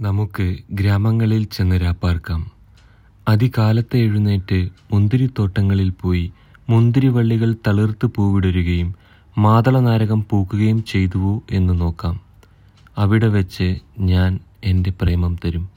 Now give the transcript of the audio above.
നമുക്ക് ഗ്രാമങ്ങളിൽ ചെന്ന് രാപ്പാർക്കാം. അതികാലത്തെ എഴുന്നേറ്റ് മുന്തിരിത്തോട്ടങ്ങളിൽ പോയി മുന്തിരിവള്ളികൾ തളിർത്ത് പൂവിടരുകയും മാതളനാരകം പൂക്കുകയും ചെയ്തുവോ എന്ന് നോക്കാം. അവിടെ വെച്ച് ഞാൻ എന്റെ പ്രേമം തരും.